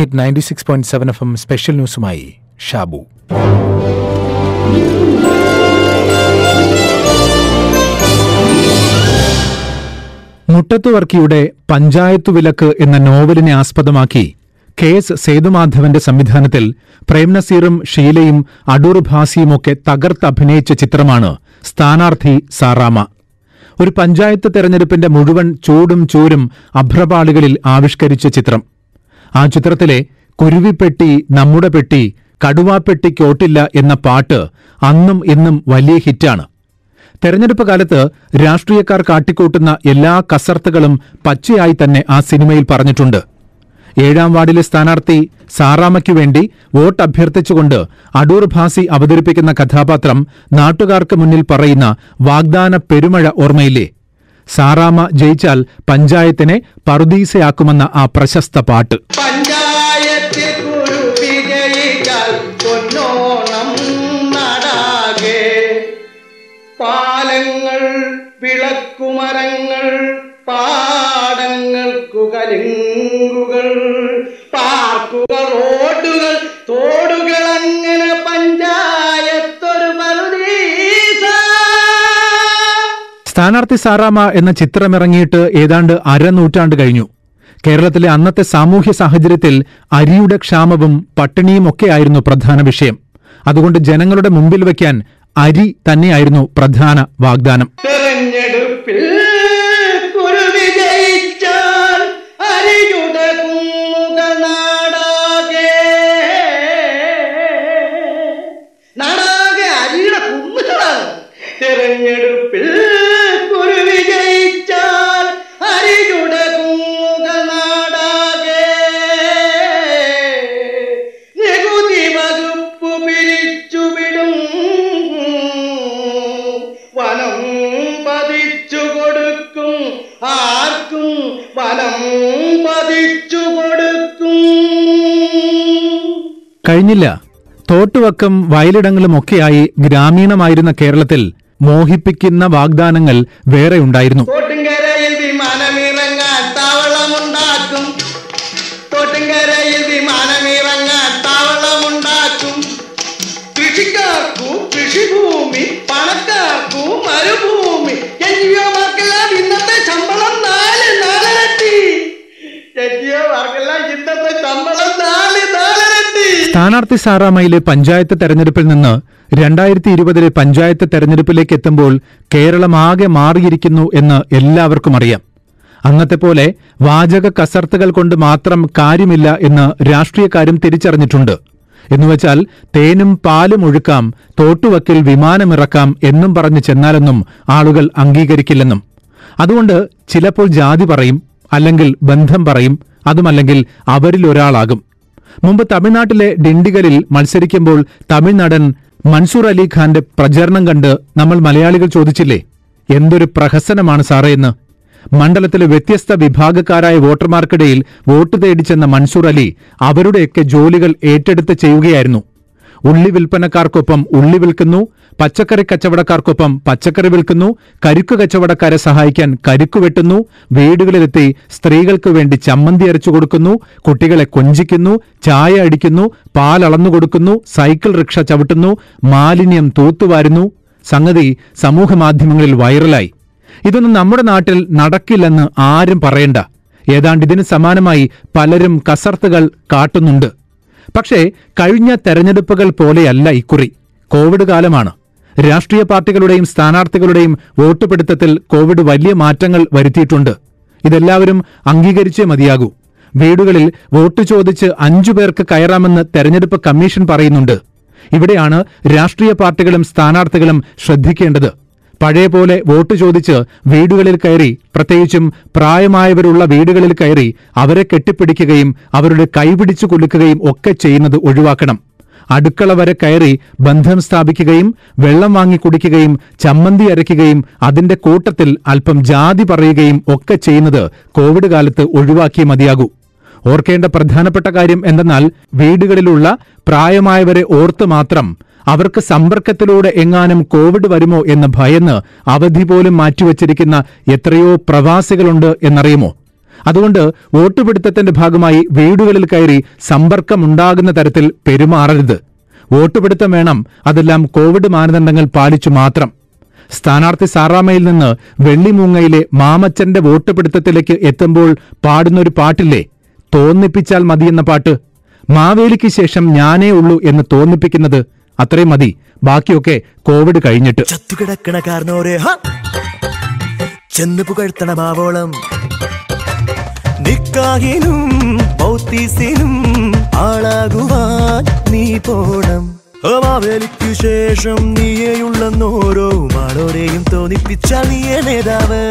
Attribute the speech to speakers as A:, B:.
A: Hit ninety six point seven F M special ന്യൂസുമായി Shabu മുട്ടത്തുവർക്കിയുടെ പഞ്ചായത്ത് വിലക്ക് എന്ന നോവലിനെ ആസ്പദമാക്കി കെ എസ് സേതുമാധവന്റെ സംവിധാനത്തിൽ പ്രേംനസീറും ഷീലയും അടൂർ ഭാസിയുമൊക്കെ തകർത്തഭിനയിച്ച ചിത്രമാണ് സ്ഥാനാർത്ഥി സാറാമ. ഒരു പഞ്ചായത്ത് തെരഞ്ഞെടുപ്പിന്റെ മുഴുവൻ ചൂടും ചൂരും അഭ്രപാളികളിൽ ആവിഷ്കരിച്ച ചിത്രം. ആ ചിത്രത്തിലെ കുരുവിപ്പെട്ടി നമ്മുടെ പെട്ടി കടുവാപ്പെട്ടിക്കോട്ടില്ല എന്ന പാട്ട് അന്നും ഇന്നും വലിയ ഹിറ്റാണ്. തെരഞ്ഞെടുപ്പ് കാലത്ത് രാഷ്ട്രീയക്കാർ കാട്ടിക്കൂട്ടുന്ന എല്ലാ കസർത്തുകളും പച്ചയായി തന്നെ ആ സിനിമയിൽ പറഞ്ഞിട്ടുണ്ട്. ഏഴാം വാർഡിലെ സ്ഥാനാർത്ഥി സാറാമയ്ക്കു വേണ്ടി വോട്ട് അഭ്യർത്ഥിച്ചുകൊണ്ട് അടൂർ ഭാസി അവതരിപ്പിക്കുന്ന കഥാപാത്രം നാട്ടുകാർക്ക് മുന്നിൽ പറയുന്ന വാഗ്ദാന പെരുമഴ ഓർമ്മയില്ലേ? സാറാമ ജയിച്ചാൽ പഞ്ചായത്തിനെ പറുദീസയാക്കുമെന്ന ആ പ്രശസ്ത പാട്ട്.
B: പാലങ്ങൾ വിളക്കുമരങ്ങൾ പാർക്കുകൾ റോഡുകൾ
A: സ്ഥാനാർത്ഥി സാറാമ എന്ന ചിത്രമിറങ്ങിയിട്ട് ഏതാണ്ട് അരനൂറ്റാണ്ട് കഴിഞ്ഞു. കേരളത്തിലെ അന്നത്തെ സാമൂഹ്യ സാഹചര്യത്തിൽ അരിയുടെ ക്ഷാമവും പട്ടിണിയും ഒക്കെയായിരുന്നു പ്രധാന വിഷയം. അതുകൊണ്ട് ജനങ്ങളുടെ മുമ്പിൽ വയ്ക്കാൻ അരി തന്നെയായിരുന്നു പ്രധാന വാഗ്ദാനം.
B: തെരഞ്ഞെടുപ്പിൽ
A: കഴിഞ്ഞില്ല. തോട്ടുവക്കം വയലിടങ്ങളും ഒക്കെയായി ഗ്രാമീണമായിരുന്ന കേരളത്തിൽ മോഹിപ്പിക്കുന്ന വാഗ്ദാനങ്ങൾ വേറെ ഉണ്ടായിരുന്നു.
B: തോട്ടുംകരയിൽ വിമാനമിറങ്ങാൻ
A: സ്ഥാനാർത്ഥി സാറാമയിലെ പഞ്ചായത്ത് തെരഞ്ഞെടുപ്പിൽ നിന്ന് രണ്ടായിരത്തി ഇരുപതിലെ പഞ്ചായത്ത് തെരഞ്ഞെടുപ്പിലേക്ക് എത്തുമ്പോൾ കേരളം കേരളമാകെ മാറിയിരിക്കുന്നു എന്ന് എല്ലാവർക്കും അറിയാം. അന്നത്തെ പോലെ വാചക കസർത്തുകൾ കൊണ്ട് മാത്രം കാര്യമില്ല എന്ന് രാഷ്ട്രീയക്കാരും തിരിച്ചറിഞ്ഞിട്ടുണ്ട്. എന്നുവച്ചാൽ തേനും പാലും ഒഴുക്കാം തോട്ടുവക്കിൽ വിമാനമിറക്കാം എന്നും പറഞ്ഞു ചെന്നാലൊന്നും ആളുകൾ അംഗീകരിക്കില്ലെന്നും. അതുകൊണ്ട് ചിലപ്പോൾ ജാതി പറയും അല്ലെങ്കിൽ ബന്ധം പറയും അതുമല്ലെങ്കിൽ അവരിൽ ഒരാളാകും മുമ്പ് തമിഴ്നാട്ടിലെ ഡിണ്ടിഗലിൽ മത്സരിക്കുമ്പോൾ തമിഴ്നടൻ മൻസൂർ അലി ഖാന്റെ പ്രചരണം കണ്ട് നമ്മൾ മലയാളികൾ ചോദിച്ചില്ലേ എന്തൊരു പ്രഹസനമാണ് സാറേ എന്ന്. മണ്ഡലത്തിലെ വ്യത്യസ്ത വിഭാഗക്കാരായ വോട്ടർമാർക്കിടയിൽ വോട്ട് തേടി ചെന്ന മൻസൂർ അലി അവരുടെയൊക്കെ ജോലികൾ ഏറ്റെടുത്ത് ചെയ്യുകയായിരുന്നു. ഉള്ളി വിൽപ്പനക്കാർക്കൊപ്പം ഉള്ളി വിൽക്കുന്നു പച്ചക്കറി കച്ചവടക്കാർക്കൊപ്പം പച്ചക്കറി വിൽക്കുന്നു കരിക്കു കച്ചവടക്കാരെ സഹായിക്കാൻ കരിക്കു വെട്ടുന്നു വീടുകളിലെത്തി സ്ത്രീകൾക്ക് വേണ്ടി ചമ്മന്തി അരച്ചു കൊടുക്കുന്നു കുട്ടികളെ കൊഞ്ചിക്കുന്നു ചായ അടിക്കുന്നു പാലളന്നു കൊടുക്കുന്നു സൈക്കിൾ റിക്ഷ ചവിട്ടുന്നു മാലിന്യം തൂത്തുവാരുന്നു. സംഗതി സമൂഹ മാധ്യമങ്ങളിൽ വൈറലായി. ഇതൊന്നും നമ്മുടെ നാട്ടിൽ നടക്കില്ലെന്ന് ആരും പറയണ്ട. ഏതാണ്ട് ഇതിന് സമാനമായി പലരും കസർത്തുകൾ കാട്ടുന്നുണ്ട്. പക്ഷേ കഴിഞ്ഞ തെരഞ്ഞെടുപ്പുകൾ പോലെയല്ല ഇക്കുറി. കോവിഡ് കാലമാണ്. രാഷ്ട്രീയ പാർട്ടികളുടെയും സ്ഥാനാർത്ഥികളുടെയും വോട്ട് പിടുത്തത്തിൽ കോവിഡ് വലിയ മാറ്റങ്ങൾ വരുത്തിയിട്ടുണ്ട്. ഇതെല്ലാവരും അംഗീകരിച്ചേ മതിയാകൂ. വീടുകളിൽ വോട്ട് ചോദിച്ച് അഞ്ചു പേർക്ക് കയറാമെന്ന് തെരഞ്ഞെടുപ്പ് കമ്മീഷൻ പറയുന്നുണ്ട്. ഇവിടെയാണ് രാഷ്ട്രീയ പാർട്ടികളും സ്ഥാനാർത്ഥികളും ശ്രദ്ധിക്കേണ്ടത്. പഴയ പോലെ വോട്ട് ചോദിച്ച് വീടുകളിൽ കയറി പ്രത്യേകിച്ചും പ്രായമായവരുള്ള വീടുകളിൽ കയറി അവരെ കെട്ടിപ്പിടിക്കുകയും അവരുടെ കൈപിടിച്ചു കുലുക്കുകയും ഒക്കെ ചെയ്യുന്നത് ഒഴിവാക്കണം. അടുക്കള വരെ കയറി ബന്ധം സ്ഥാപിക്കുകയും വെള്ളം വാങ്ങി കുടിക്കുകയും ചമ്മന്തി അരയ്ക്കുകയും അതിന്റെ കൂട്ടത്തിൽ അല്പം ജാതി പറയുകയും ഒക്കെ ചെയ്യുന്നത് കോവിഡ് കാലത്ത് ഒഴിവാക്കിയേ മതിയാകൂ. ഓർക്കേണ്ട പ്രധാനപ്പെട്ട കാര്യം എന്തെന്നാൽ വീടുകളിലുള്ള പ്രായമായവരെ ഓർത്ത് മാത്രം അവർക്ക് സമ്പർക്കത്തിലൂടെ എങ്ങാനും കോവിഡ് വരുമോ എന്ന് ഭയന്ന് അവധി പോലും മാറ്റിവച്ചിരിക്കുന്ന എത്രയോ പ്രവാസികളുണ്ട് എന്നറിയുമോ? അതുകൊണ്ട് വോട്ടുപിടുത്തത്തിന്റെ ഭാഗമായി വീടുകളിൽ കയറി സമ്പർക്കമുണ്ടാകുന്ന തരത്തിൽ പെരുമാറരുത്. വോട്ടുപിടുത്തം വേണം അതെല്ലാം കോവിഡ് മാനദണ്ഡങ്ങൾ പാലിച്ചു മാത്രം. സ്ഥാനാർത്ഥി സാറാമയിൽ നിന്ന് വെള്ളിമൂങ്ങയിലെ മാമച്ചന്റെ വോട്ടുപിടുത്തത്തിലേക്ക് എത്തുമ്പോൾ പാടുന്നൊരു പാട്ടില്ലേ? തോന്നിപ്പിച്ചാൽ മതിയെന്ന പാട്ട്. മാവേലിക്ക് ശേഷം ഞാനേ ഉള്ളൂ എന്ന് തോന്നിപ്പിക്കുന്നത് അത്രയും മതി. ബാക്കിയൊക്കെ കോവിഡ് കഴിഞ്ഞിട്ട്.
C: ചത്തുകിടക്കണ കാരണോരെ ചെന്ന് പുകഴ്ത്തണ മാവോളം നിക്കാഹിനും പൗത്തീസിനും ആളാകുവാൻ നീ പോണം. മാവേലിക്കു ശേഷം നീയെയുള്ളെന്നോരോ മാളോരെയും തോന്നിപ്പിച്ചാൽ നീയേ നേതാവ്.